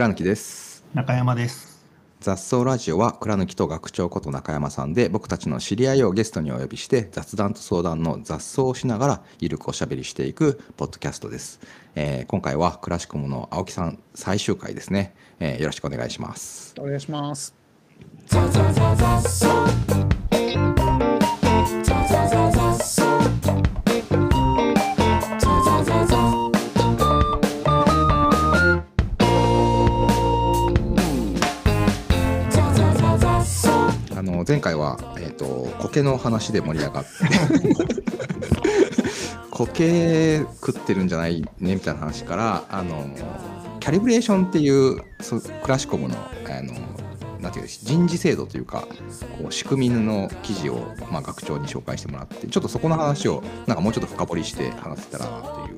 倉貫です。中山です。雑草ラジオは倉貫と学長こと中山さんで僕たちの知り合いをゲストにお呼びして雑談と相談の雑草をしながらゆるくおしゃべりしていくポッドキャストです、えー今回はクラシコムの青木さん最終回ですね、えーよろしくお願いします。お願いします。前回は、えー、と苔の話で盛り上がって 苔食ってるんじゃないねみたいな話からあのキャリブレーションっていうクラシコムのあのなんていう人事制度というかこう仕組みの記事を、まあ、学長に紹介してもらってちょっとそこの話をなんかもうちょっと深掘りして話せたらなと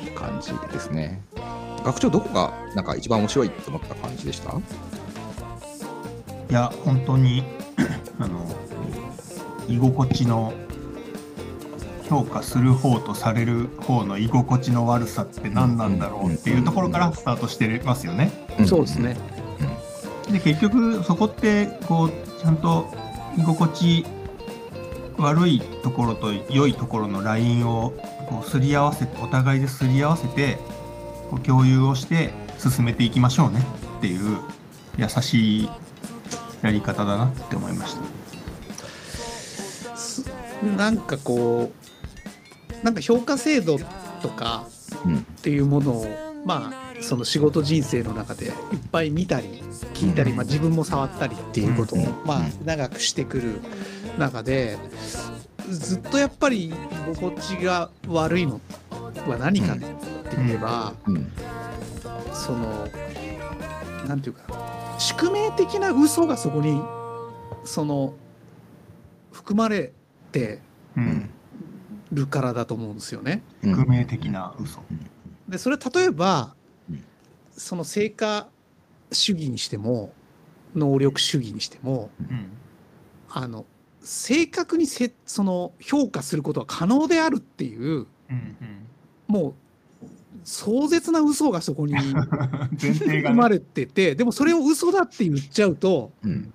いう感じですね。学長どこがなんか一番面白いと思った感じでした？いや本当に あの居心地の評価する方とされる方の居心地の悪さって何なんだろうっていうところからスタートしてますよね。そうですね。で結局そこってこうちゃんと居心地悪いところと良いところのラインをこうすり合わせてお互いですり合わせてこう共有をして進めていきましょうねっていう優しいやり方だなって思いました。すなんかこうなんか評価制度とかうん。っていうものをまあその仕事人生の中でいっぱい見たり聞いたり、うん。まあ、自分も触ったりっていうことを、うん。まあうん長くしてくる中でずっとやっぱり居心地が悪いのは何かって言えば、うん。そのなんていうかな宿命的な嘘がそこにその含まれてうん、るからだと思うんですよね。うん。革命的な嘘。でそれは例えば、うん。その成果主義にしても能力主義にしてもうん。あの正確にせその評価することは可能であるっていううん。もう壮絶な嘘がそこに 含まね、れててでもそれを嘘だって言っちゃうとうん。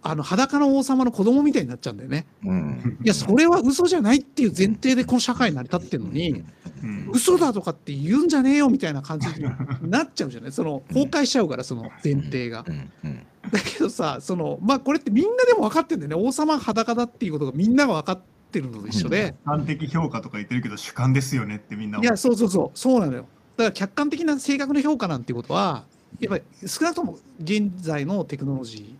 あの裸の王様の子供みたいになっちゃうんだよね。うん。いやそれは嘘じゃないっていう前提でこの社会成り立ってるのにうん。嘘だとかって言うんじゃねえよみたいな感じになっちゃうじゃない？その崩壊しちゃうからその前提が。うん。うん。だけどさそのまあこれってみんなでも分かってるんだよね。王様裸だっていうことがみんなが分かってるのと一緒で、主観的評価とか言ってるけど主観ですよねってみんないやそうそうそう。そうなのよ。だから客観的な正確な評価なんていうことはやっぱり少なくとも現在のテクノロジ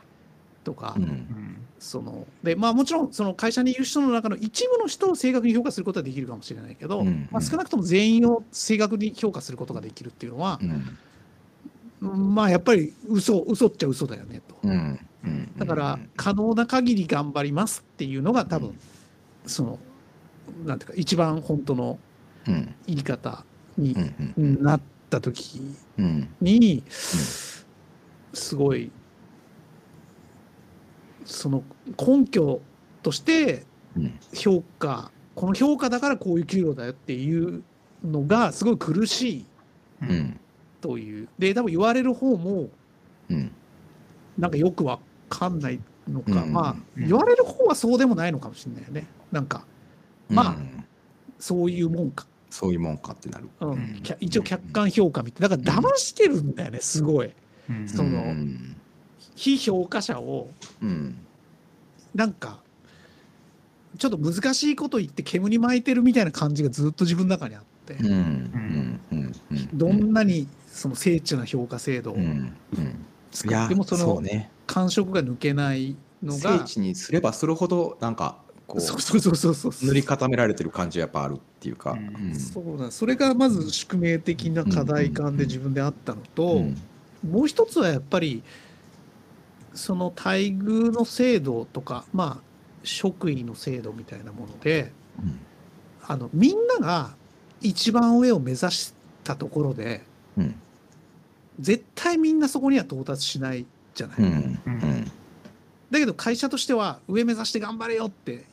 ーとか、うん。うんそのでまあもちろんその会社にいる人の中の一部の人を正確に評価することはできるかもしれないけど、うん。まあ、少なくとも全員を正確に評価することができるっていうのはう、ん。まあやっぱり嘘嘘っちゃ嘘だよねと。だから可能な限り頑張りますっていうのが多分そのなんていうか一番本当のうん。言い方になった時うん。にすごいその根拠としてうん。評価この評価だからこういう給料だよっていうのがすごい苦しいうん。という。で多分言われる方もうん。なんかよくわかんないのか、うんまあうん。言われる方はそうでもないのかもしれないよね。なんかまあうんそういうもんか、そういうもんかってなる。うん。一応客観評価みたいな。だから騙してるんだよねすごい。うん。そのうん。非評価者をうん。なんかちょっと難しいこと言って煙に巻いてるみたいな感じがずっと自分の中にあって、うん。うん。うん。うん。どんなにその精緻な評価制度を使いやってもそのそうね感触が抜けないの聖が地にすればするほどなんかこそうそうそうそうそう。う塗り固められてる感じはやっぱあるっていうか。うん。そうなんそれがまず宿命的な課題感で自分であったのと、うん。もう一つはやっぱりその待遇の制度とかまあ職位の制度みたいなものでうん。あのみんなが一番上を目指したところでうん。絶対みんなそこには到達しないじゃない。うんうん。だけど会社としては上目指して頑張れよって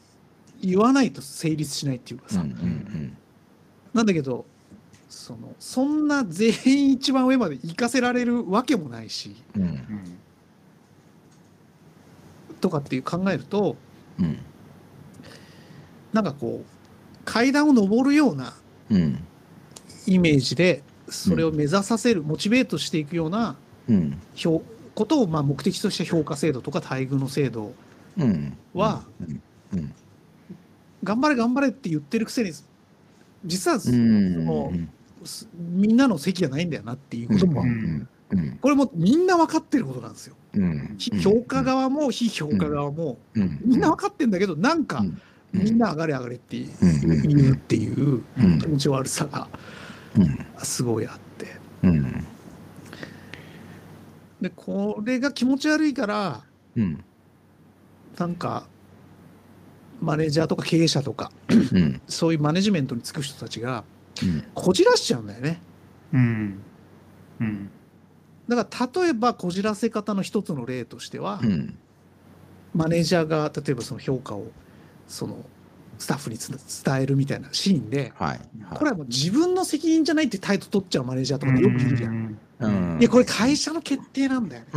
言わないと成立しないっていうかさ、うんうんなんだけどそのそんな全員一番上まで行かせられるわけもないし。うん。うんとかっていう考えるとうん。なんかこう階段を上るようなうん。イメージでそれを目指させる、モチベートしていくようなうん。評ことをまあ目的とした評価制度とか待遇の制度うん。は頑張れ頑張れって言ってるくせに実は、うん。もすみんなの席じゃないんだよなっていうことも、これもみんな分かってることなんですよ。評価側も非評価側もうん。みんな分かってんだけどなんかうん。みんな上がれ上がれってうん。言うっていううん気持ち悪さがうん。すごいあって。うんでこれが気持ち悪いからうん。なんかマネージャーとか経営者とかうん。そういうマネジメントに就く人たちがうん。こじらしちゃうんだよね。うん。うん。だから例えばこじらせ方の一つの例としては、うん。マネージャーが例えばその評価をそのスタッフにつ伝えるみたいなシーンで、はいこれはもう自分の責任じゃないって態度取っちゃうマネージャーとかよくいるじゃん。うん。いやこれ会社の決定なんだよね。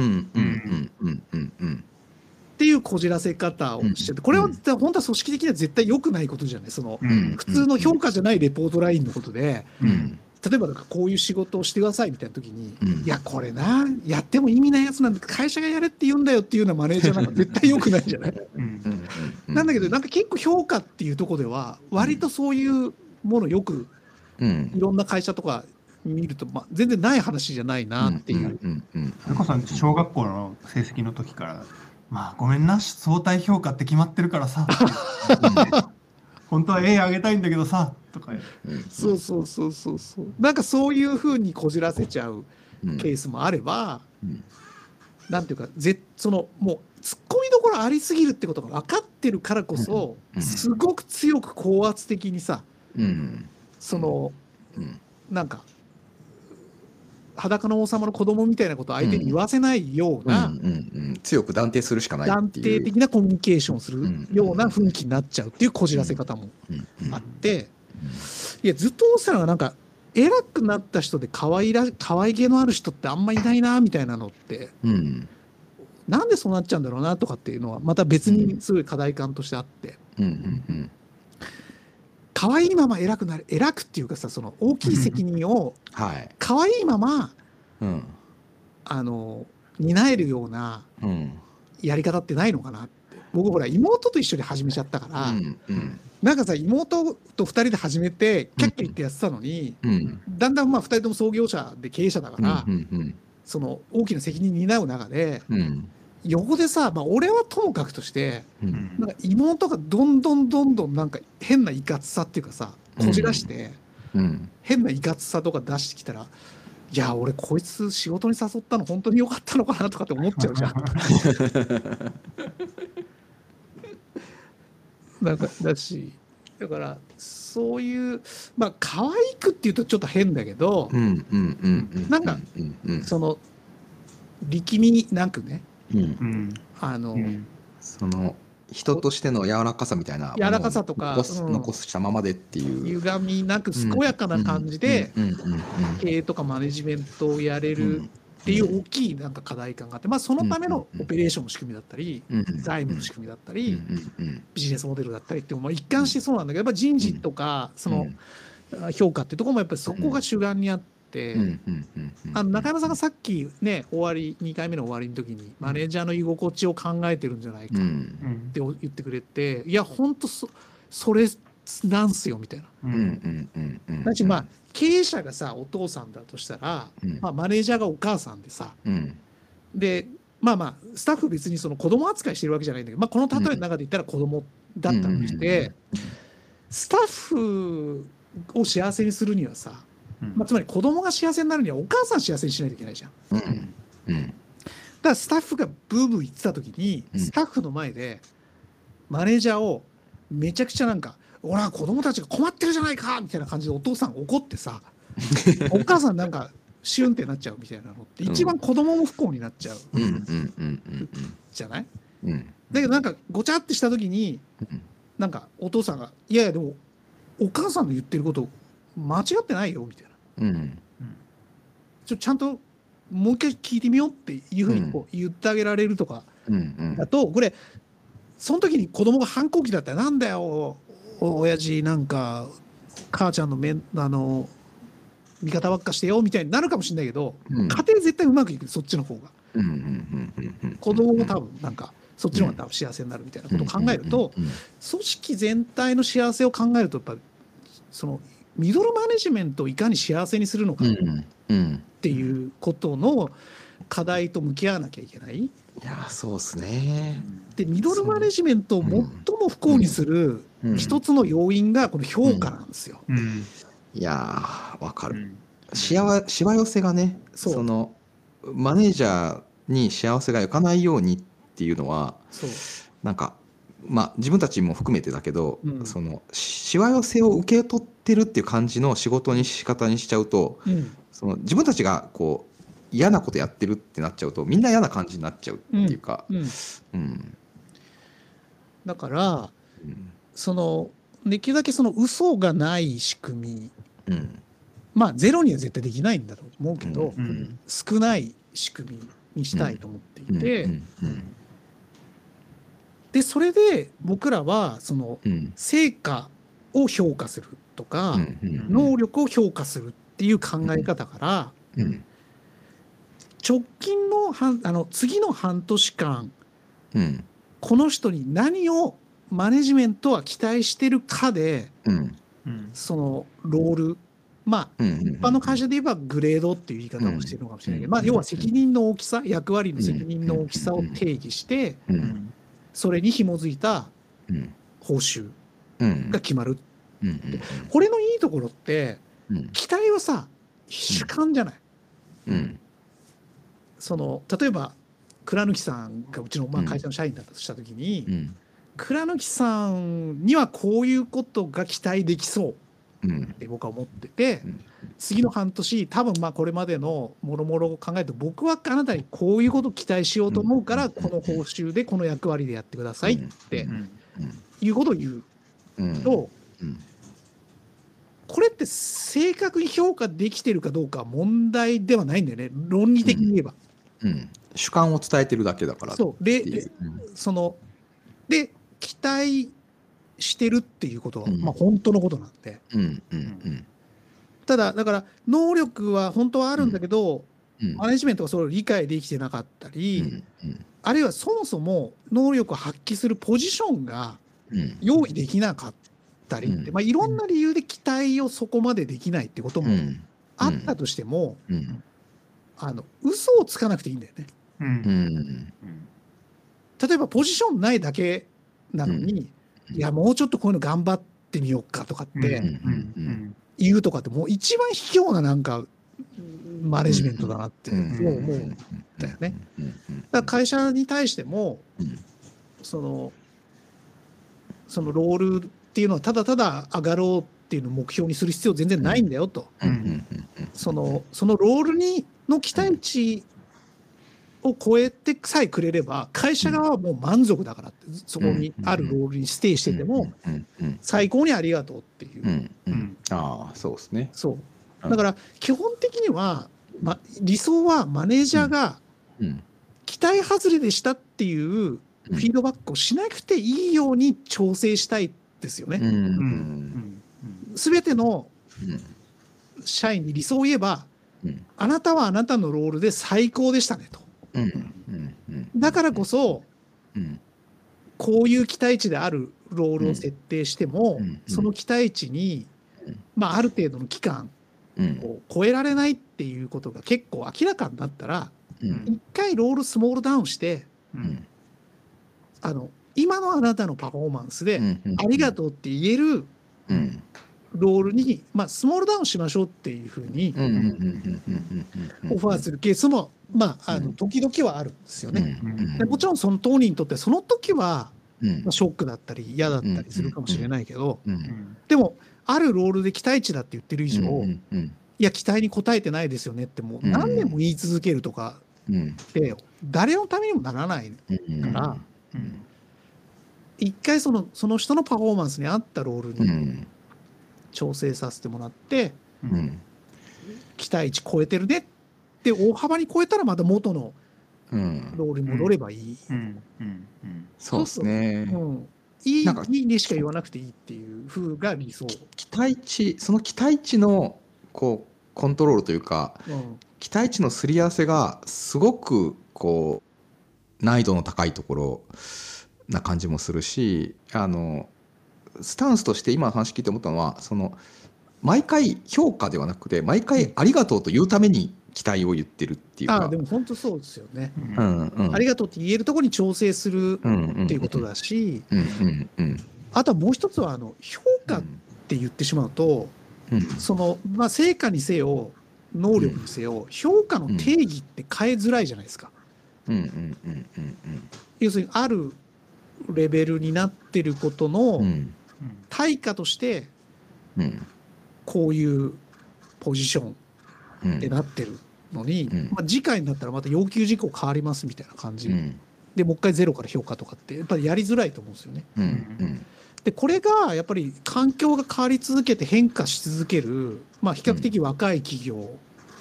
っていうこじらせ方をしててこれは本当は組織的には絶対良くないことじゃないそのうん。普通の評価じゃないレポートラインのことでうん例えばなんかこういう仕事をしてくださいみたいな時に、うん。いやこれなやっても意味ないやつなんで会社がやれって言うんだよっていうようなマネージャーなんか絶対良くないじゃない？なんだけどなんか結構評価っていうところでは割とそういうものよくうん。いろんな会社とか見ると、まあ、全然ない話じゃないなっていう。それこそ小学校の成績の時から「まあごめんな相対評価って決まってるからさ」本当は A あげたいんだけどさ」とかうん。そうそうそうそうそう。なんかそういうふうにこじらせちゃううん。ケースもあれば、うん。なんていうかぜそのもう突っ込みどころありすぎるってことが分かってるからこそ、うん。すごく強く高圧的にさうん。その、うん。なんか裸の王様の子供みたいなことを相手に言わせないような、うんうんうん。強く断定するしかない断定的なコミュニケーションをするような雰囲気になっちゃうっていうこじらせ方もうんうん。あって、いやずっと思ってたのがなんか偉くなった人で可愛ら可愛げのある人ってあんまいないなみたいなのってうん。なんでそうなっちゃうんだろうなとかっていうのはまた別にすごい課題感としてあって。うんうんうん。可愛いまま偉くなる偉くっていうかさその大きい責任をはい。可愛いままうん。あの担えるようなうん。やり方ってないのかなって。僕ほら妹と一緒に始めちゃったから、うんうんなんかさ妹と2人で始めてキャッキャ言ってやってたのに、うん。だんだんまあ2人とも創業者で経営者だから、うんうんその大きな責任担う中でうん。横でさ、まあ、俺はともかくとしてうん。なんか妹がどんどんどんどんなんか変ないかつさっていうかさこじらしてうん。変ないかつさとか出してきたらいや俺こいつ仕事に誘ったの本当に良かったのかなとかって思っちゃうじゃん。なんかだし。だからそういうまあ可愛くっていうとちょっと変だけど、うんうんうんうんなんかその力みなくねうん。うん。あの、うん。その人としての柔らかさみたいな柔らかさとか残すうん。残したままでっていう。歪みなく健やかな感じで経営とかマネジメントをやれるっていう大きいなんか課題感があって、まあ、そのためのオペレーションの仕組みだったり財務の仕組みだったうんりビジネスモデルだったりっていうのも一貫してそうなんだけどやっぱ人事とかその評価っていうところもやっぱりそこが主眼にあって。あの中山さんがさっきね終わり2回目の終わりの時にマネージャーの居心地を考えてるんじゃないかって言ってくれていや本当そそれなんすよみたいな。ううんうんんうんうん。だしまあ経営者がさお父さんだとしたら、うん。まあ、マネージャーがお母さんでさうん。でまあまあスタッフ別にその子供扱いしてるわけじゃないんだけど、まあ、この例えの中で言ったら子供だったとして、スタッフを幸せにするにはさ、うん。まあ、つまり子供が幸せになるにはお母さん幸せにしないといけないじゃん。うん。うん。だからスタッフがブーブー言ってた時にうん。スタッフの前でマネージャーをめちゃくちゃなんか「ほら子供たちが困ってるじゃないか!」みたいな感じでお父さん怒ってさ お母さんなんかシュンってなっちゃうみたいなのって一番子供も不幸になっちゃうじゃない？うん。うんだけどなんかごちゃってした時にうん。なんかお父さんが「いやいやでもお母さんの言ってること間違ってないよ」みたいな。うん。ちょちゃんともう一回聞いてみようっていうふうにこう言ってあげられるとかだとこれその時に子供が反抗期だったら「なんだよ。お親父なんか母ちゃんのめんあの味方ばっかしてよ」みたいになるかもしれないけど、うん。家庭絶対うまくいくそっちの方が。子供も多分なんかそっちの方が多分幸せになるみたいなことを考えるとうん組織全体の幸せを考えるとやっぱそのミドルマネジメントをいかに幸せにするのかっていうことの課題と向き合わなきゃいけない。いやーそうですね。でミドルマネジメントを最も不幸にするうん。一つの要因がこの評価なんですよ。うん。いやーわかる。うん。しわしわ寄せがねそのマネージャーに幸せがいかないようにっていうのはそう。なんかまあ自分たちも含めてだけど、うん。そのししわ寄せを受け取ってるっていう感じの仕事に仕方にしちゃうとうん。その自分たちがこう嫌なことやってるってなっちゃうとみんな嫌な感じになっちゃうっていうか、うん、うん。だからうん。そのできるだけその嘘がない仕組みうん。まあゼロには絶対できないんだと思うけど、うん。うん。少ない仕組みにしたいと思っていて、うん。うん。でそれで僕らはそのうん。成果を評価するとか、うん。うん。能力を評価するっていう考え方から、うん直近の半あの次の半年間うん。この人に何をマネジメントは期待してるかでうん。うんそのロールまあうん一般の会社で言えばグレードっていう言い方をしてるのかもしれないけど、うん。まあ、要は責任の大きさ役割の責任の大きさを定義してそれに紐づいたうん。報酬うん。が決まる。うんこれのいいところってうん。期待はさ主観じゃない。うんその例えば倉抜さんがうちのまあうん会社の社員だったとした時に、うん。倉抜さんにはこういうことが期待できそう。うん。って僕は思ってて、うん。次の半年多分まあこれまでのもろもろを考えると僕はあなたにこういうことを期待しようと思うから、うん。この報酬でこの役割でやってくださいってうん。いうことを言ううん。と、うんこれって正確に評価できてるかどうかは問題ではないんだよね。論理的に言えば。うん。主観を伝えてるだけだからそうでいう。う。んそので期待してるっていうことは、うん。まあ本当のことなんで。うんうんただだから能力は本当はあるんだけど、うん。マネジメントがそれを理解できてなかったうり、んうん。あるいはそもそも能力を発揮するポジションがうん。用意できなかったりって、うん。まあ、いろんな理由で期待をそこまでできないってこともうん。あったとしても、うん。あの嘘をつかなくていいんだよね。うん。うん。例えばポジションないだけなのに、うん。いやもうちょっとこういうの頑張ってみようかとかってうん。うん。言うとかってもう一番卑怯ななんかマネジメントだなって、うん。もうもうだよね。うんうん。だから会社に対してもうん。そのそのロールっていうのはただただ上がろうっていうのを目標にする必要全然ないんだよと、うんうんそのそのロールにの期待値を超えてさえくれれば会社側はもう満足だからってそこにあるロールにステイしてても最高にありがとうっていう、うんううん。ん。ああそうですね。そう。だから基本的には、ま、理想はマネージャーがうん。期待外れでしたっていうフィードバックをしなくていいように調整したいですよね。うん。ううん。んすべてのうん社員に理想を言えば、うん。あなたはあなたのロールで最高でしたねと。だからこそ、うん。こういう期待値であるロールを設定しても、うん。その期待値に、うん。まあ、ある程度の期間うん。を超えられないっていうことが結構明らかになったら、うん。一回ロールスモールダウンして、うん。あの、今のあなたのパフォーマンスで、うんありがとうって言えるうん。ロールに、まあ、スモールダウンしましょうっていうふうにオファーするケースも、まあ、あのうん。時々はあるんですよね。うんでもちろんその当人にとってその時はうん。まあショックだったり嫌だったりするかもしれないけど、でもあるロールで期待値だって言ってる以上、いや期待に応えてないですよねってもううん。何年も言い続けるとかうん。って誰のためにもならないうんからうん一回そのその人のパフォーマンスに合ったロールうにん。調整させてもらって、うん。期待値超えてるねって大幅に超えたらまた元のうん、ロールに戻ればいい、そうですね。うん。いいなんかいいねしか言わなくていいっていう風が理想、期待値その期待値のこうコントロールというかうん。期待値のすり合わせがすごくこう難易度の高いところな感じもするしあのスタンスとして今の話聞いて思ったのはその毎回評価ではなくて毎回ありがとうと言うために期待を言ってるっていうか。ああでも本当そうですよね、ううんんうん。ありがとうって言えるところに調整するうんうん。っていうことだし、うんうんうん。あとはもう一つはあの評価って言ってしまうと、うん。その、まあ、成果にせよ能力にせよ、評価の定義って変えづらいじゃないですか。うんうんうん。うん。要するにあるレベルになってることうのん。対価としてうん。こういうポジションうん。ってなってるのに、うん。まあ、次回になったらまた要求事項変わりますみたいな感じ、うん。でもう一回ゼロから評価とかってやっぱりやりづらいと思うんですよね。でこれがやっぱり環境が変わり続けて変化し続ける、まあ、比較的若い企業、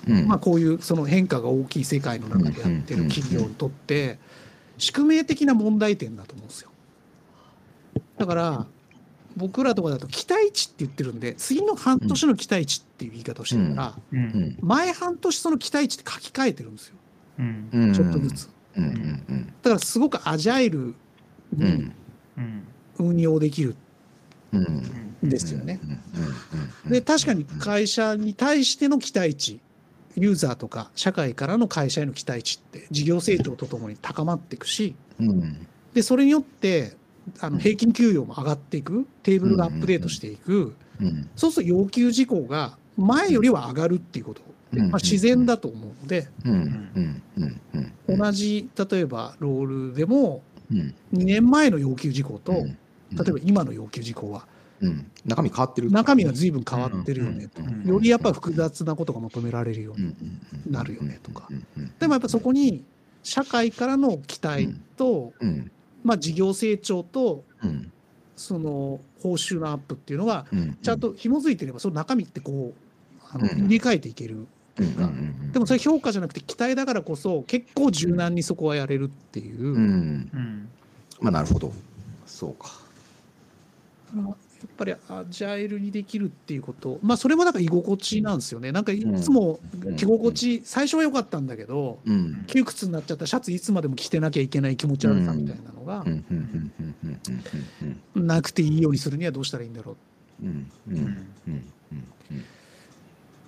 うん。まあ、こういうその変化が大きい世界の中でやってる企業にとって宿命的な問題点だと思うんですよ。だから僕らとかだと期待値って言ってるんで次の半年の期待値っていう言い方をしてるから、うん。うん前半年その期待値って書き換えてるんですよ。うん。うんちょっとずつ。だからすごくアジャイルに運用できるうん。ん。ですよね。で確かに会社に対しての期待値ユーザーとか社会からの会社への期待値って事業成長とともに高まっていくしうん。でそれによってあの平均給与も上がっていくテーブルがアップデートしていく。うん。そうすると要求事項が前よりは上がるっていうこと、うん。まあ、自然だと思うので同じ例えばロールでもうん。2年前の要求事項とうん。例えば今の要求事項はうん。中身変わってる中身が随分変わってるよね。とうん。よりやっぱ複雑なことが求められるようになるよねとか。でもやっぱそこに社会からの期待と、うん。まあ、事業成長とうん。その報酬のアップっていうのがうん。ちゃんと紐づいてればその中身ってこうあのうん。塗り替えていけるうん。うん。うん。でもそれ評価じゃなくて期待だからこそ結構柔軟にそこはやれるっていう、うん。うん。まあなるほど。そうか。やっぱりアジャイルにできるっていうことまあそれもなんか居心地なんですよね。なんかいつも着心地最初は良かったんだけどうん。窮屈になっちゃったシャツいつまでも着てなきゃいけない気持ち悪さみたいなのがなくていいようにするにはどうしたらいいん。だろうっ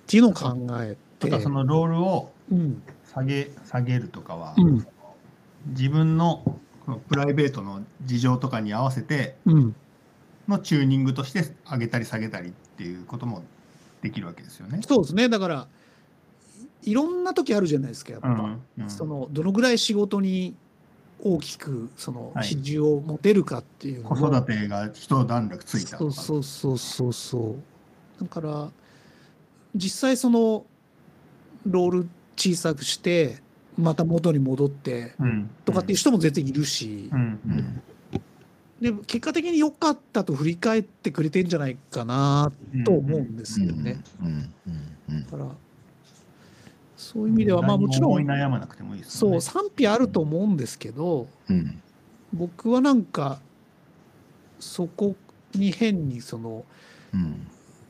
ていうのを考えてとかそのロールをうん。下げ下げるとかは、うん。自分のプライベートの事情とかに合わせてうんのチューニングとして上げたり下げたりっていうこともできるわけですよね。そうですね。だからいいろんな時あるじゃないですかやっぱ、うんうん。そのどのぐらい仕事に大きくそのはい。比重を持てるかっていうの子を育てが一段落ついた。そうそうそうそうそう。だから実際そのロール小さくしてまた元に戻ってうん。とかっていう人も全然いるし。う、ん。うんで結果的に良かったと振り返ってくれてんじゃないかなうんと思うんですよね。だからそういう意味ではまあもちろん悩まなくてもいいですそう。賛否あると思うんですけどうん。僕はなんかそこに変にそのうん。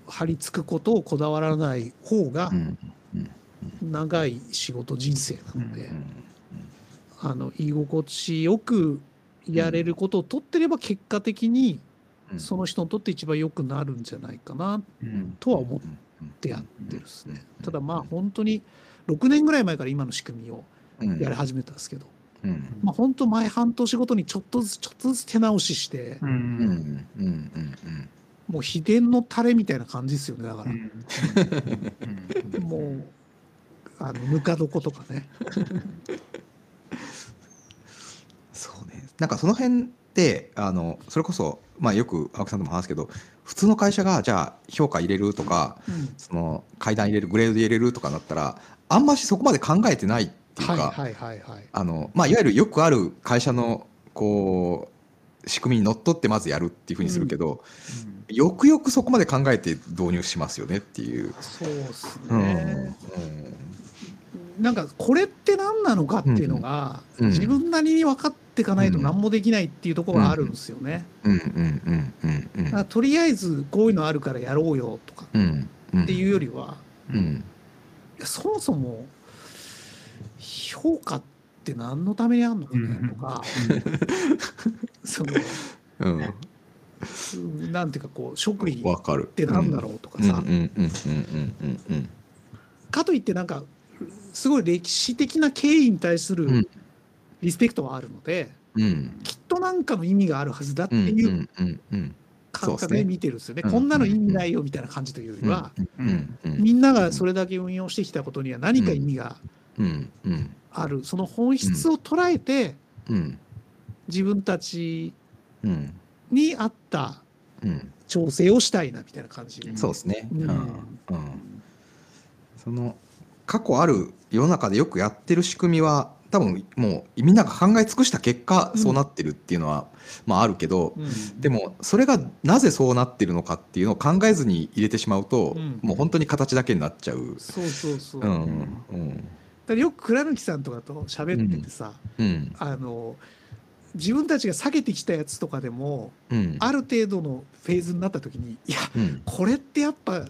張り付くことをこだわらない方がうん長い仕事人生なので、うん。あの居心地よくやれることを取ってれば結果的にうん。その人にとって一番良くなるんじゃないかなとは思ってやってるですね。ただまあ本当に6年ぐらい前から今の仕組みをやり始めたんですけど、うん。まあ本当前半年ごとにちょっとずつちょっとずつ手直ししてもう秘伝のタレみたいな感じですよねだから、もうあのぬか床とかね。なんかその辺ってあのそれこそ、まあ、よく青木さんとも話すけど普通の会社がじゃあ評価入れるとかうん。その階段入れるグレード入れるとかなったらあんましそこまで考えてないっていうか、はいはいまあ、いわゆるよくある会社のこ仕組みにのっとってまずやるっていうふうにするけど、よくよくそこまで考えて導入しますよねっていう。そうですうん。ね、なんかこれって何なのかっていうのが、うん。うん。自分なりに分かっていかないと何もできないっていうところがあるんですよね。うん。うん。うん。うん。うん。だからとりあえずこういうのあるからやろうよとかっていうよりは、そもそも評価って何のためにあんのかねとか、そのうん。うんなんていうかこう職位っわかる。てなん。だろうとかさ、かといってなんかすごい歴史的な経緯に対するうんリスペクトはあるので、うん。うんきっとなんかの意味があるはずだってうんいう感覚で見てるんですよね。こんなの意味ないよみたいな感じというよりは、みんながそれだけ運用してきたことには何か意味がある、その本質を捉えてうん。自分たちうんに合ったうん。調整をしたいなみたいな感じ。そうですね。ううんん。うん。その過去ある世の中でよくやってる仕組みは多分もうみんなが考え尽くした結果うん。そうなってるっていうのは、まああるけど、うん。でもそれがなぜそうなってるのかっていうのを考えずに入れてしまうと、うん。もう本当に形だけになっちゃう。そうそうそう。うんうよく倉貫さんとかと喋っててさ、うん。あの自分たちが下げてきたやつとかでもうん。ある程度のフェーズになった時にいやうん。これってやっぱ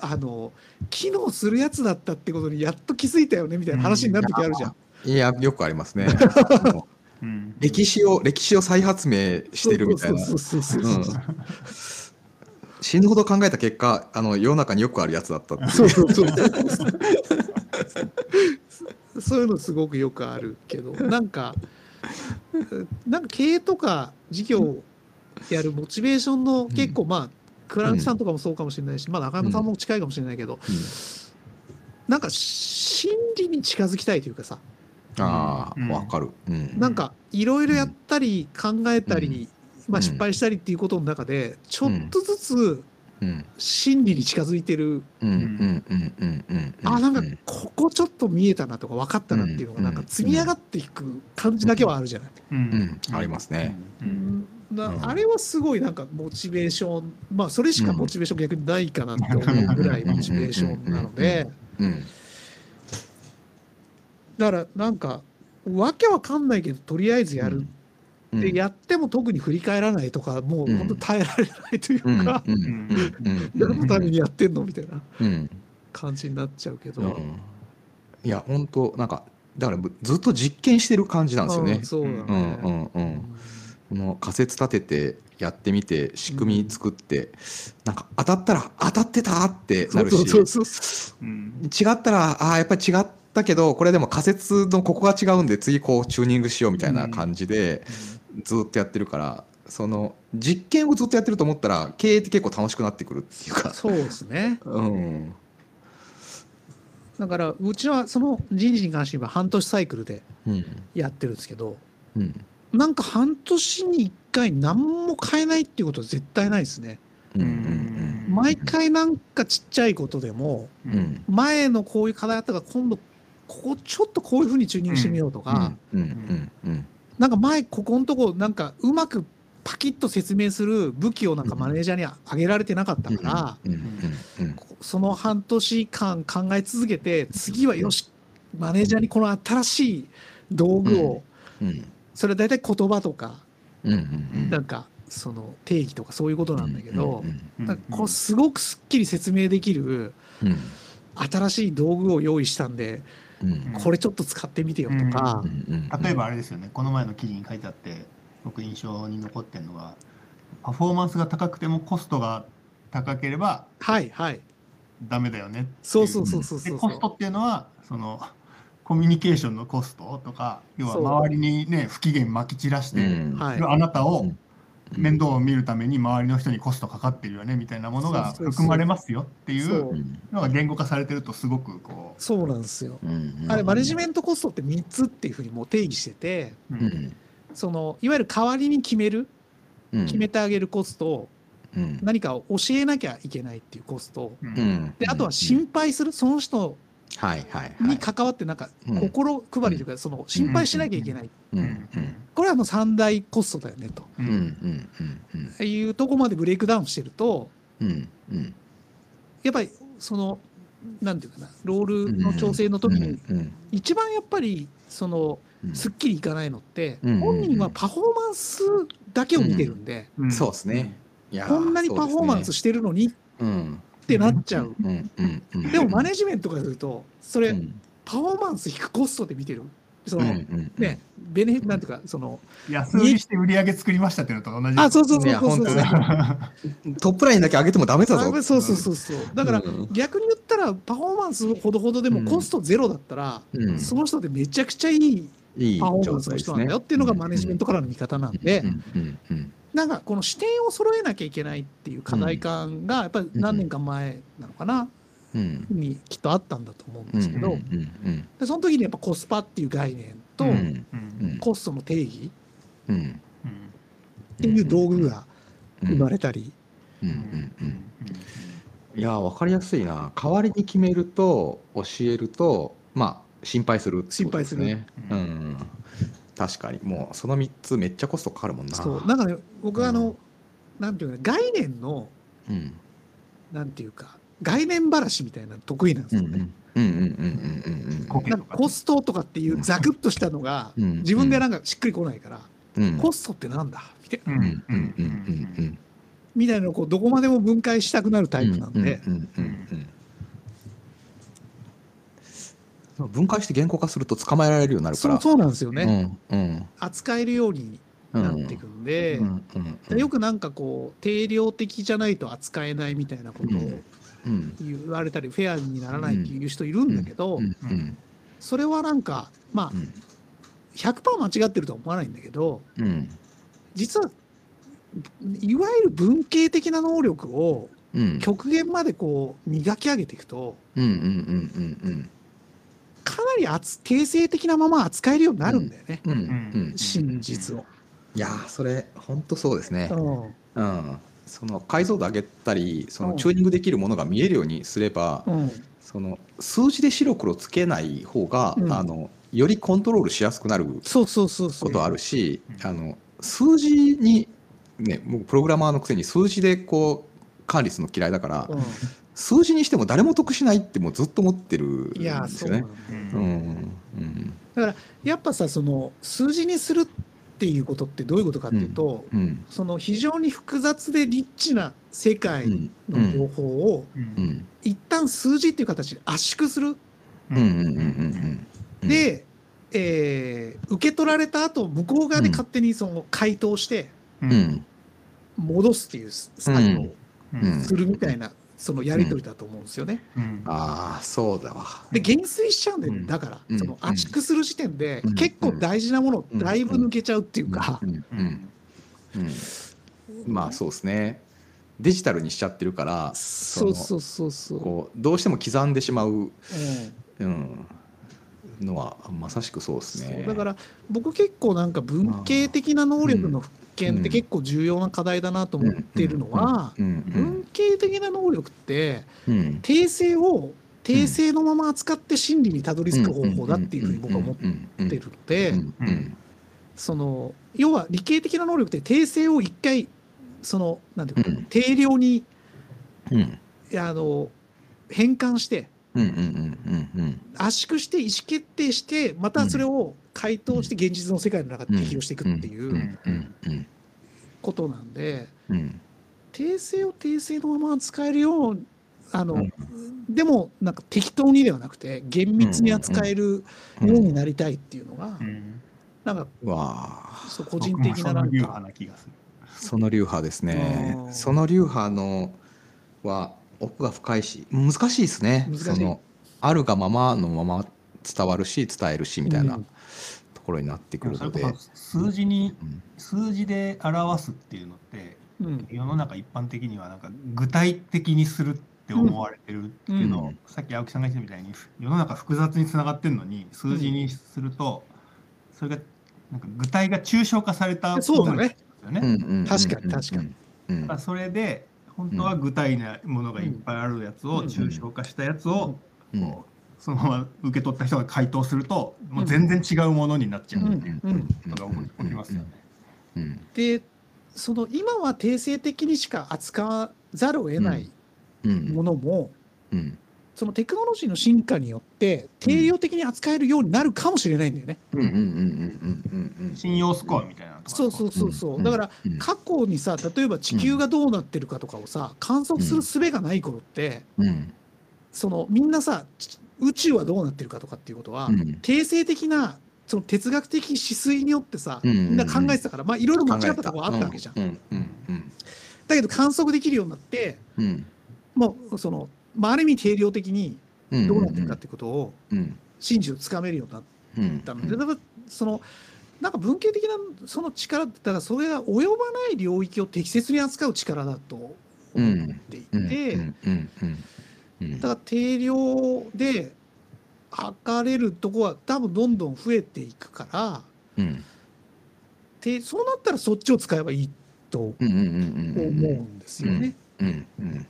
あの機能するやつだったってことにやっと気づいたよねみたいな話になる時あるじゃん。いやよくありますね。歴史を歴史を再発明してるみたいな。そうそうそうそうそう。死ぬほど考えた結果あの世の中によくあるやつだったっそうそうそうそう。いうのすごくよくあるけど。なんかなんか経営とか事業をやるモチベーションの結構まあ倉貫さんとかもそうかもしれないし、まあ、中山さんも近いかもしれないけど、なんか真理に近づきたいというかさあうん。あわかる。うん。なんかいろいろやったり考えたり、まあ、うん。失敗したりっていうことの中でちょっとずつうん。真理に近づいてる、あなんかここちょっと見えたなとか分かったなっていうのがなんか積み上がっていく感じだけはあるじゃない。ううん。ん。ありますね。うん。なうん。あれはすごいなんかモチベーションまあそれしかモチベーション逆にないかなって思うぐらいモチベーションなので。うんだからなんかわけわかんないけどとりあえずやる。うん。でやっても特に振り返らないとかもううん。本当耐えられないといううん。か、うん。うん。うん。何のためにやってんのみたいなうん。感じになっちゃうけど、うん。いや本当なんかだからずっと実験してる感じなんですよね。うん。そうだうね、んうんうん。この仮説立ててやってみて仕組み作って、なんか当たったら当たってたってなるしそうそうそうう。ん。違ったらああーやっぱり違ったけどこれでも仮説のここが違うんで次こうチューニングしようみたいな感じでずっとやってるからその実験をずっとやってると思ったら経営って結構楽しくなってくるっていうか。そうですね。うん。だからうちはその人事に関して言えば半年サイクルでうん。やってるんですけどうん。なんか半年に1回何も変えないっていうことは絶対ないですね。うんうん毎回なんかちっちゃいことでも前のこういう課題あったから今度ここちょっとこういうふうにチューニングしてみようとか、なんか前ここのとこなんかうまくパキッと説明する武器をなんかマネージャーにあげられてなかったから、その半年間考え続けて次はよしマネージャーにこの新しい道具を、うんそれは大体言葉とかなんかその定義とかそういうことなんだけど、こうすごくすっきり説明できるうん。新しい道具を用意したんでうんこれちょっと使ってみてよとか。う、ん。例えばあれですよね、この前の記事に書いてあって、僕印象に残ってるのが、パフォーマンスが高くてもコストが高ければはいはい。ダメだよねっていそうそうそうそうそうでコストっていうのは、そのコミュニケーションのコストとか、要は周りにね、不機嫌まき散らして、うん。はい。あなたをうん面倒を見るために周りの人にコストかかってるよねみたいなものが含まれますよっていそう。うのが言語化されてるとすごく。こそうなんですよ。うんあれマネジメントコストって3つっていうふうにもう定義しててう、ううん。んそのいわゆる代わりに決めるうん。決めてあげるコストうん。何かを教えなきゃいけないっていうコストであとは心配するその人に関わってなんかうん。心配りというかその心配しなきゃいけない、うん。うん。これはもう三大コストだよねと。ううん。うん。んうん。いうとこまでブレイクダウンしてるとうん。うん。やっぱりそのなんていうかなロールの調整の時にうん。一番やっぱりそのうん。すっきりいかないのってうん。本人はパフォーマンスだけを見てるんでうん。そうですね。いやーこんなにパフォーマンスしてるのにうですねてなっちゃう。でもマネジメントからするとそれうん。パフォーマンス引くコストで見てるそのねベネフィなんていうかその安売りして売り上げ作りましたっていうのと同じ。あそうそうそういやそう。そう本当ね トップラインだけ上げてもダメだぞ。あそうそうそうそう。だからうん。逆に言ったらパフォーマンスほどほどでもコストゼロだったら、うん。その人ってめちゃくちゃいいいいパフォーマンスの人なんだよっていうのがマネジメントからの見方なんで、うんうんうんなんかこの視点を揃えなきゃいけないっていう課題感がやっぱり何年か前なのかな、うん。にきっとあったんだと思うんうんですけど、うんうんでその時にやっぱコスパっていう概念と、うん。うん。うん。コストの定義うん。うんっていう道具が生まれたり、うん。うん。うん。いやー分かりやすいな。代わりに決めると教えるとまあ心配するってことですね。心配する。うん確かに。もうその3つめっちゃコストかかるもんな。そう。だから僕はあの、うん。なんていうか概念のうん。なんていうか概念話みたいなの得意なんですうんうん。よね。うんうんうんうんこなんかコストとかっていうザクッとしたのが自分でなんかしっくりこないから、うん。コストってなんだ？みたいな。うんうんうんうん。うんみたいなのをこうどこまでも分解したくなるタイプなんで、うんうんうんうん分解して言語化すると捕まえられるようになるから。そうそうなんですよね、うんうん。扱えるようになっていくんで、うんうんうんよくなんかこう定量的じゃないと扱えないみたいなことをうん言われたり、フェアにならないっていう人いるんだけど、それはなんかまあうん。100%間違ってるとは思わないんだけどうん。実はいわゆる文系的な能力をうん。極限までこう磨き上げていくとうんうんうんうんかなり厚定性的なまま扱えるようになるんだよね、うんうんうん。真実を。いやーそれ本当そうですね。うん。うん。その解像度上げたりそのうん。チューニングできるものが見えるようにすればうん。その数字で白黒つけない方がうん。あのよりコントロールしやすくなるそうそうそうそう。ことあるしうんあの数字にね僕プログラマーのくせに数字でこう管理するの嫌いだからう数字にしても誰も得しないってもうずっと思ってるんですよね。だ。ようんうん。やっぱさその数字にするっていうことってどういうことかっていうと、うんその非常に複雑でリッチな世界うんの情報をうん。うん一旦数字っていう形で圧縮する。うんうんうんうん。うん。で、えー受け取られた後向こう側で勝手にその回答してううん。ん戻すっていう作業をうん。するみたいなそのやり取りだと思うんですよね。うん。ああそうだわ。で減衰しちゃうんだよね、うん。だから、うん。その圧縮する時点でうん。結構大事なものをだいぶ抜けちゃうっていうか、まあそうですね。デジタルにしちゃってるからそうそうそうそう。こうどうしても刻んでしまう、うん。うん、のはまさしくそうですね。だから僕結構なんか文系的な能力の復権って結構重要な課題だなと思ってるのは文系的な能力ってうん。訂正を訂正のまま扱って真理にたどり着く方法だっていうふうに僕は思ってってるのでその要は理系的な能力って訂正を一回そのなんていうかうん。定量にうん。あの変換して圧縮して意思決定してまたそれを回答して現実の世界の中で適用していくっていうことなんで。うん訂正を訂正のまま扱えるようあの、うん。でもなんか適当にではなくて厳密に扱えるようになりたいっていうのが、うん。なんかうわあ。そう個人的ななん僕もその流派か。な気がする。その流派ですね。うん。その流派のは奥が深いし難しいですね。そのあるがままのまま伝わるし伝えるしみたいな。うん。ところになってくるので、そ数字にうん。数字で表すっていうのってうん。世の中一般的にはなんか具体的にするって思われてるけど、うん。さっき青木さんが言ってたみたいに世の中複雑につながってるのに数字にすると、それがなんか具体が抽象化されたそうだね。ものになるんですよね。うんうんうん確かに確かに。うん。だからそれで本当は具体なものがいっぱいあるやつをうん抽象化したやつをうん。こうそのまま受け取った人が回答するともう全然違うものになっちゃううんみたいなうんのが起きますよね。うん。でその今は定性的にしか扱わざるを得ないうん。ものも、うん。そのテクノロジーの進化によって定量的に扱えるようになるかもしれないんだよね。うん。うん。うん。うん。うん。うん。信用スコアみたいなそうそうそうそう、うんだからうん過去にさ例えば地球がどうなってるかとかをさ観測する術がない頃って、うん。そのみんなさち宇宙はどうなってるかとかっていうことは、うん。定性的なその哲学的指推によってさ、うん。みんな考えてたからまあいろいろ間違ったところあったわけじゃん。うん。うん。うん。だけど観測できるようになってうん。もうその、まあ、ある意味定量的にうん。どうなってるかっていうことをうん。真実をつかめるようになっうんたので、だからそのなんか文系的なその力だったらそれが及ばない領域を適切に扱う力だと思っていて、うん。うん。うん。うんだから定量で測れるとこは多分どんどん増えていくからうん。でそうなったらそっちを使えばいいとうんうんうん思うんうん。ですよね。うんうん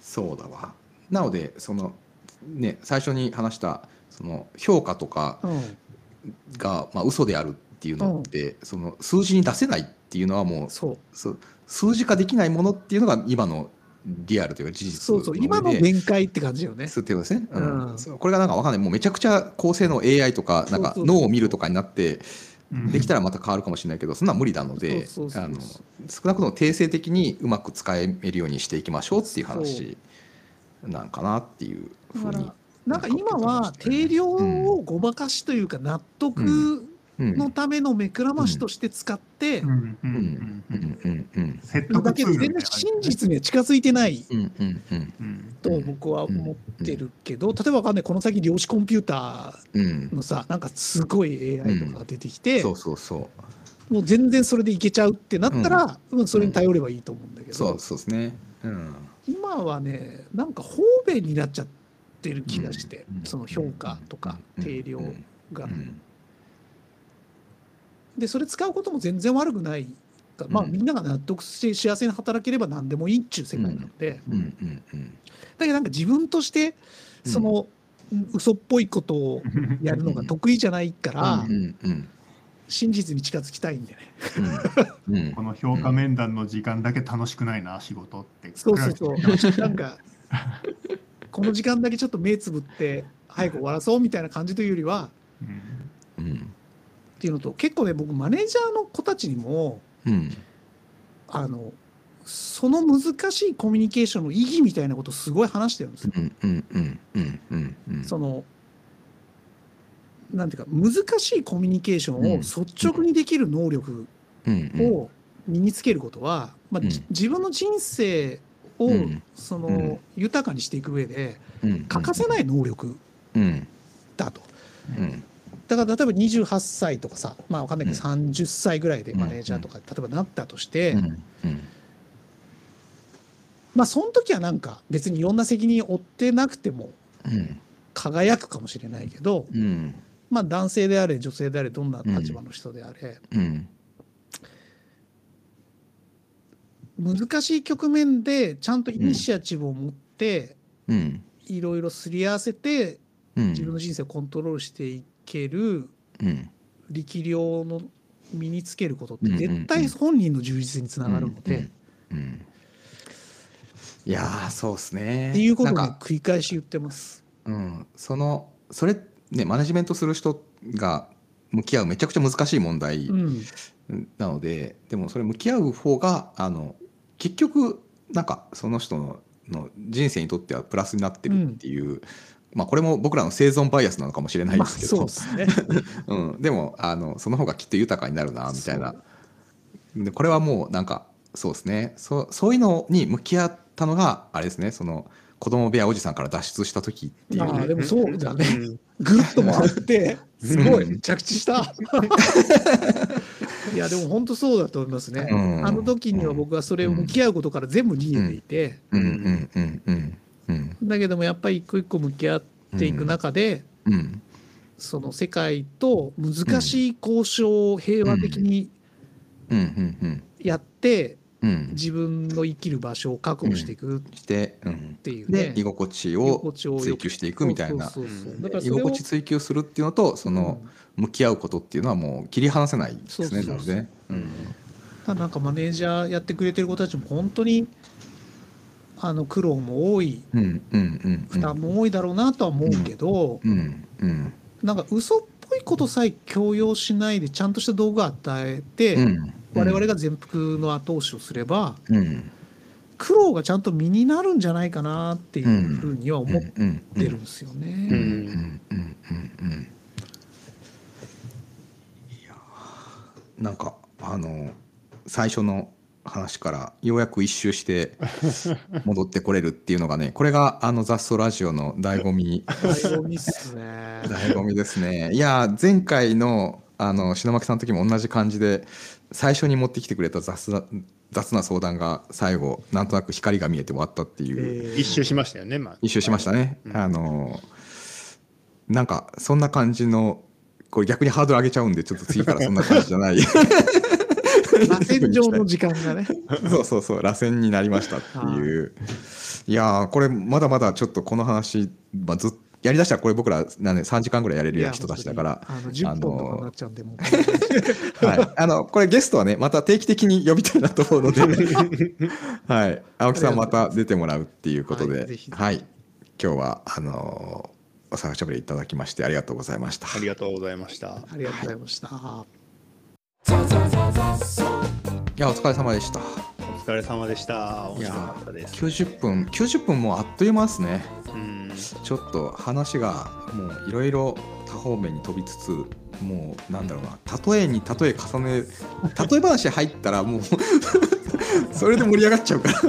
そうだわ。なのでそのね最初に話したその評価とかうん。がまあ嘘であるっていうのって、その数字に出せないっていうのはもうそう。そう数字化できないものっていうのが今のリアルというか事実そうそう今の限界って感じよね。そうってことですね、うん。うん。これがなんかわかんない。もうめちゃくちゃ高性能 AI とかなんか脳を見るとかになってうん。できたらまた変わるかもしれないけどそんなん無理なので少なくとも定性的にうまく使えるようにしていきましょうっていう話なんかなっていうふうに。なんか今は定量をごまかしというか納得うんのための目くらましとして使ってうんうんううんん。ううんんうんうん説だ得ツールけど全然真実には近づいてない。うんうんうん。うんと僕は思ってるけど、例えばわかんないこの先量子コンピュータうんーのさなんかすごい AI とかが出てきて、そうそうそう。もう全然それでいけちゃうってなったら、うん。それに頼ればいいと思うんだけど、そうそうですね。うん。今はねなんか方便になっちゃってる気がして、うん。その評価とかうん。定量が。うんでそれ使うことも全然悪くないから、まあうん。みんなが納得して幸せに働ければ何でもいいっちゅう世界なので、うんうんうん。だけどなんか自分としてその、嘘っぽいことをやるのが得意じゃないから、真実に近づきたいんでね。うんうん。この評価面談の時間だけ楽しくないな仕事って。そうそうそう。なんか、この時間だけちょっと目つぶって、早く終わらそうみたいな感じというよりは、っていうのと、結構ね、僕、マネージャーの子たちにも、うん。あの、その難しいコミュニケーションの意義みたいなことをすごい話してるんですよ。その、なんていうか、難しいコミュニケーションを率直にできる能力を身につけることは、まあ、自分の人生を、うん。その、うん。豊かにしていく上で、うん。欠かせない能力うん。だと。うんだから例えば28歳とかさ、まあわかんないけど30歳ぐらいでうん。マネージャーとか例えばなったとして、まあその時はなんか別にいろんな責任を負ってなくてもうん。輝くかもしれないけど、うん。まあ男性であれ女性であれどんな立場の人であれ、うん。難しい局面でちゃんとイニシアチブを持ってうん。いろいろすり合わせてうん。自分の人生をコントロールしていけるうん。力量の身につけることってうんうんうん。絶対本人の充実につながるので、うんうん。いやーそうですね。っていうことを、繰り返し言ってます。うん、そのそれねマネジメントする人が向き合うめちゃくちゃ難しい問題うん。なので、でもそれ向き合う方があの結局なんかその人のの人生にとってはプラスになってるっていう、まあこれも僕らの生存バイアスなのかもしれないまあですけど、そうですね。うん、でもあのその方がきっと豊かになるなみたいな。でこれはもうなんかそうですね。そうそういうのに向き合ったのがあれですね。その子供部屋おじさんから脱出した時っていう、まあでもそうだね。ぐるっと回って、すごい着地した。いやでも本当そうだと思いますね。うん。あの時には僕はそれを向き合うことから全部逃げていて、うん。うん。うん。うんうん。だけどもやっぱり一個一個向き合っていく中で、うん。その世界と難しい交渉を平和的にうん。うんうんやって、うん。自分の生きる場所を確保していくっていうね。で居心地居を追求していくみたいな。居心地追求するっていうのとその向き合うことっていうのはもう切り離せないですねなのでなんかマネージャーやってくれてる子たちも本当にあの苦労も多いうんうんうん負担も多いだろうなとは思うけど、うんうんなんか嘘っぽいことさえ強要しないでちゃんとした道具を与えて、うん我々が全幅の後押しをすればうん。苦労がちゃんと身になるんじゃないかなっていうふうには思っうんてるんですよね。ううんんうんうんうん。いやー。なんかあの最初の話からようやく一周して戻ってこれるっていうのがねこれがあの雑草ラジオの醍醐味。醍醐味っすね。醍醐味ですね。いやー前回のあの篠巻さんの時も同じ感じで最初に持ってきてくれた雑な雑な相談が最後なんとなく光が見えて終わったっていう、えー。一周しましたよね、まあ、一周しましたね、うん。あのなんかそんな感じのこれ逆にハードル上げちゃうんでちょっと次からそんな感じじゃない 螺旋状の時間がね。そうそうそう螺旋になりましたっていう。い。やーこれまだまだちょっとこの話、まあ、ずっやりだしたらこれ僕らなんで3時間ぐらいやれる人たちだからあの10本とかになっちゃうんで、もう。はい、あのこれゲストはねまた定期的に呼びたいなと思うので、はい、青木さんまた出てもらうっていうことで、はい今日はあのお探しゃべりいただきましてありがとうございました。ありがとうございました。ありがとうございました。いやお疲れ様でした。お疲れ様でした。面いや白かったです。90分90分もうあっという間ですね。うん、ちょっと話がもういろいろ多方面に飛びつつもうなんだろうな例えに例え重ね例え話入ったらもう それで盛り上がっちゃうから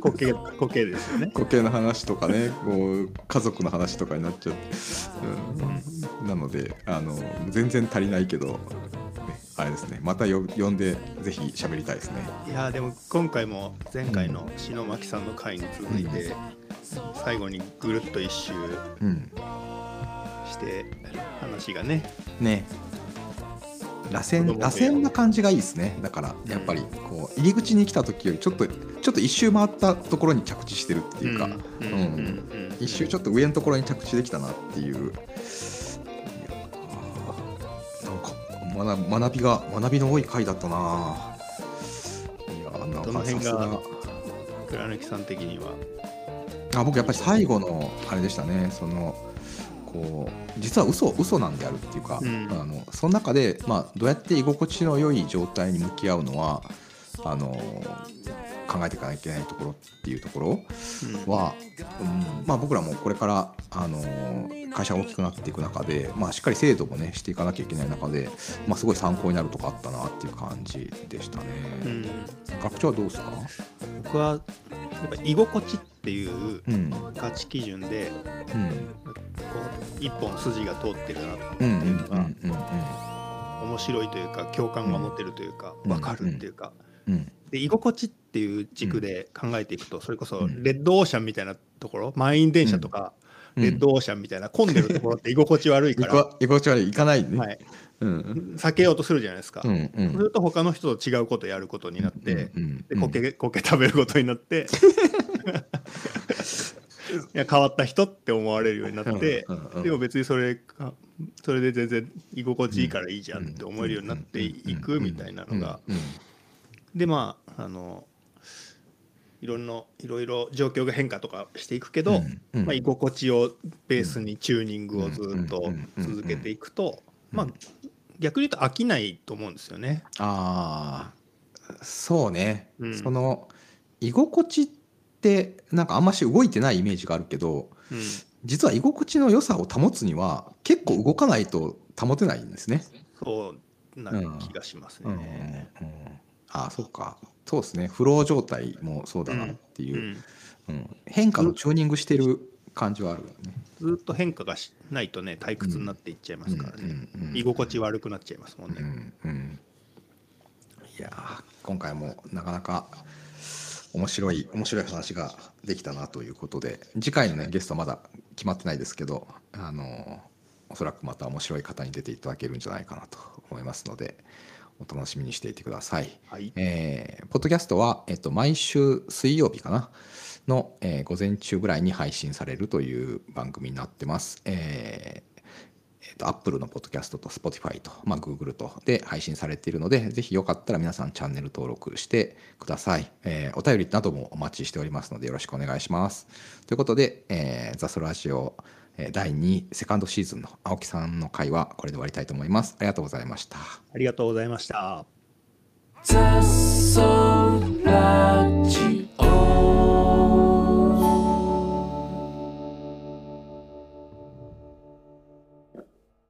固形固形ですよね。固形の話とかねこう家族の話とかになっちゃって、うん、なのであの全然足りないけど、ね、あれですね。またよ呼んでぜひ喋りたいですね。いやーでも今回も前回の篠巻さんの回に続いて、最後にぐるっと一周うん、して話がね。ね。螺旋螺旋な感じがいいですね。だからやっぱりこう入り口に来た時よりちょっとちょっと一周回ったところに着地してるっていうか、うん。うん。うん。うん。一周ちょっと上のところに着地できたなっていう学学びが学びの多い回だったな。いやーなんどの辺かさすがが。倉貫さん的には？あ僕やっぱり最後のあれでしたね。そのこう実は嘘嘘なんであるっていうか、うん。あのその中で、まあ、どうやって居心地の良い状態に向き合うのはあの考えていかなきゃいけないところっていうところうん。は、うんまあ、僕らもこれからあの会社が大きくなっていく中で、まあ、しっかり制度もねしていかなきゃいけない中で、まあ、すごい参考になるとこあったなっていう感じでしたね。うん。学長はどうですか、僕はやっぱ居心地っていううん。価値基準でうん。こう一本筋が通ってるなっていうのがうん面白いというか共感が持てるというかうん分かるっていうか。で居心地っていう軸で考えていくとそれこそうん。レッドオーシャンみたいなところ満員電車とかうん。レッドオーシャンみたいな混んでるところって居心地悪いから 居心地悪い行かないね。はい。うん。避けようとするじゃないですか。うんうん。そうすると他の人と違うことやることになってうんでコケコケ食べることになって いや変わった人って思われるようになってうんうんうん。でも別にそれかそれで全然居心地いいからいいじゃんって思えるようになっていくみたいなのがうん。でまああのいろんないろいろ状況が変化とかしていくけど、うんうん。まあ、居心地をベースにチューニングをずっと続けていくと、まあ逆に言うと飽きないと思うんですよね。ああそうね、うん。その居心地ってなんかあんまし動いてないイメージがあるけどうん。実は居心地の良さを保つには結構動かないと保てないんですね。そうな気がしますうんね。うんああそうか。そうですね。フロー状態もそうだなっていう。う、ん。うん。変化のチューニングしてる感じはあるよね。ずっと変化がしないとね退屈になっていっちゃいますからね、うんうんうん。居心地悪くなっちゃいますもんね。うんうん、いやー今回もなかなか面白い面白い話ができたなということで次回のねゲストはまだ決まってないですけどあのーおそらくまた面白い方に出ていただけるんじゃないかなと思いますのでお楽しみにしていてください。はい、えーポッドキャストは、えっと、毎週水曜日かな？の、えー午前中ぐらいに配信されるという番組になってます。えーえーと Apple のポッドキャストと Spotify と、まあ、Google とで配信されているので、ぜひよかったら皆さんチャンネル登録してください。えーお便りなどもお待ちしておりますのでよろしくお願いします。ということで、えーザソラジオえー第2セカンドシーズンの青木さんの会はこれで終わりたいと思います。ありがとうございました。ありがとうございました。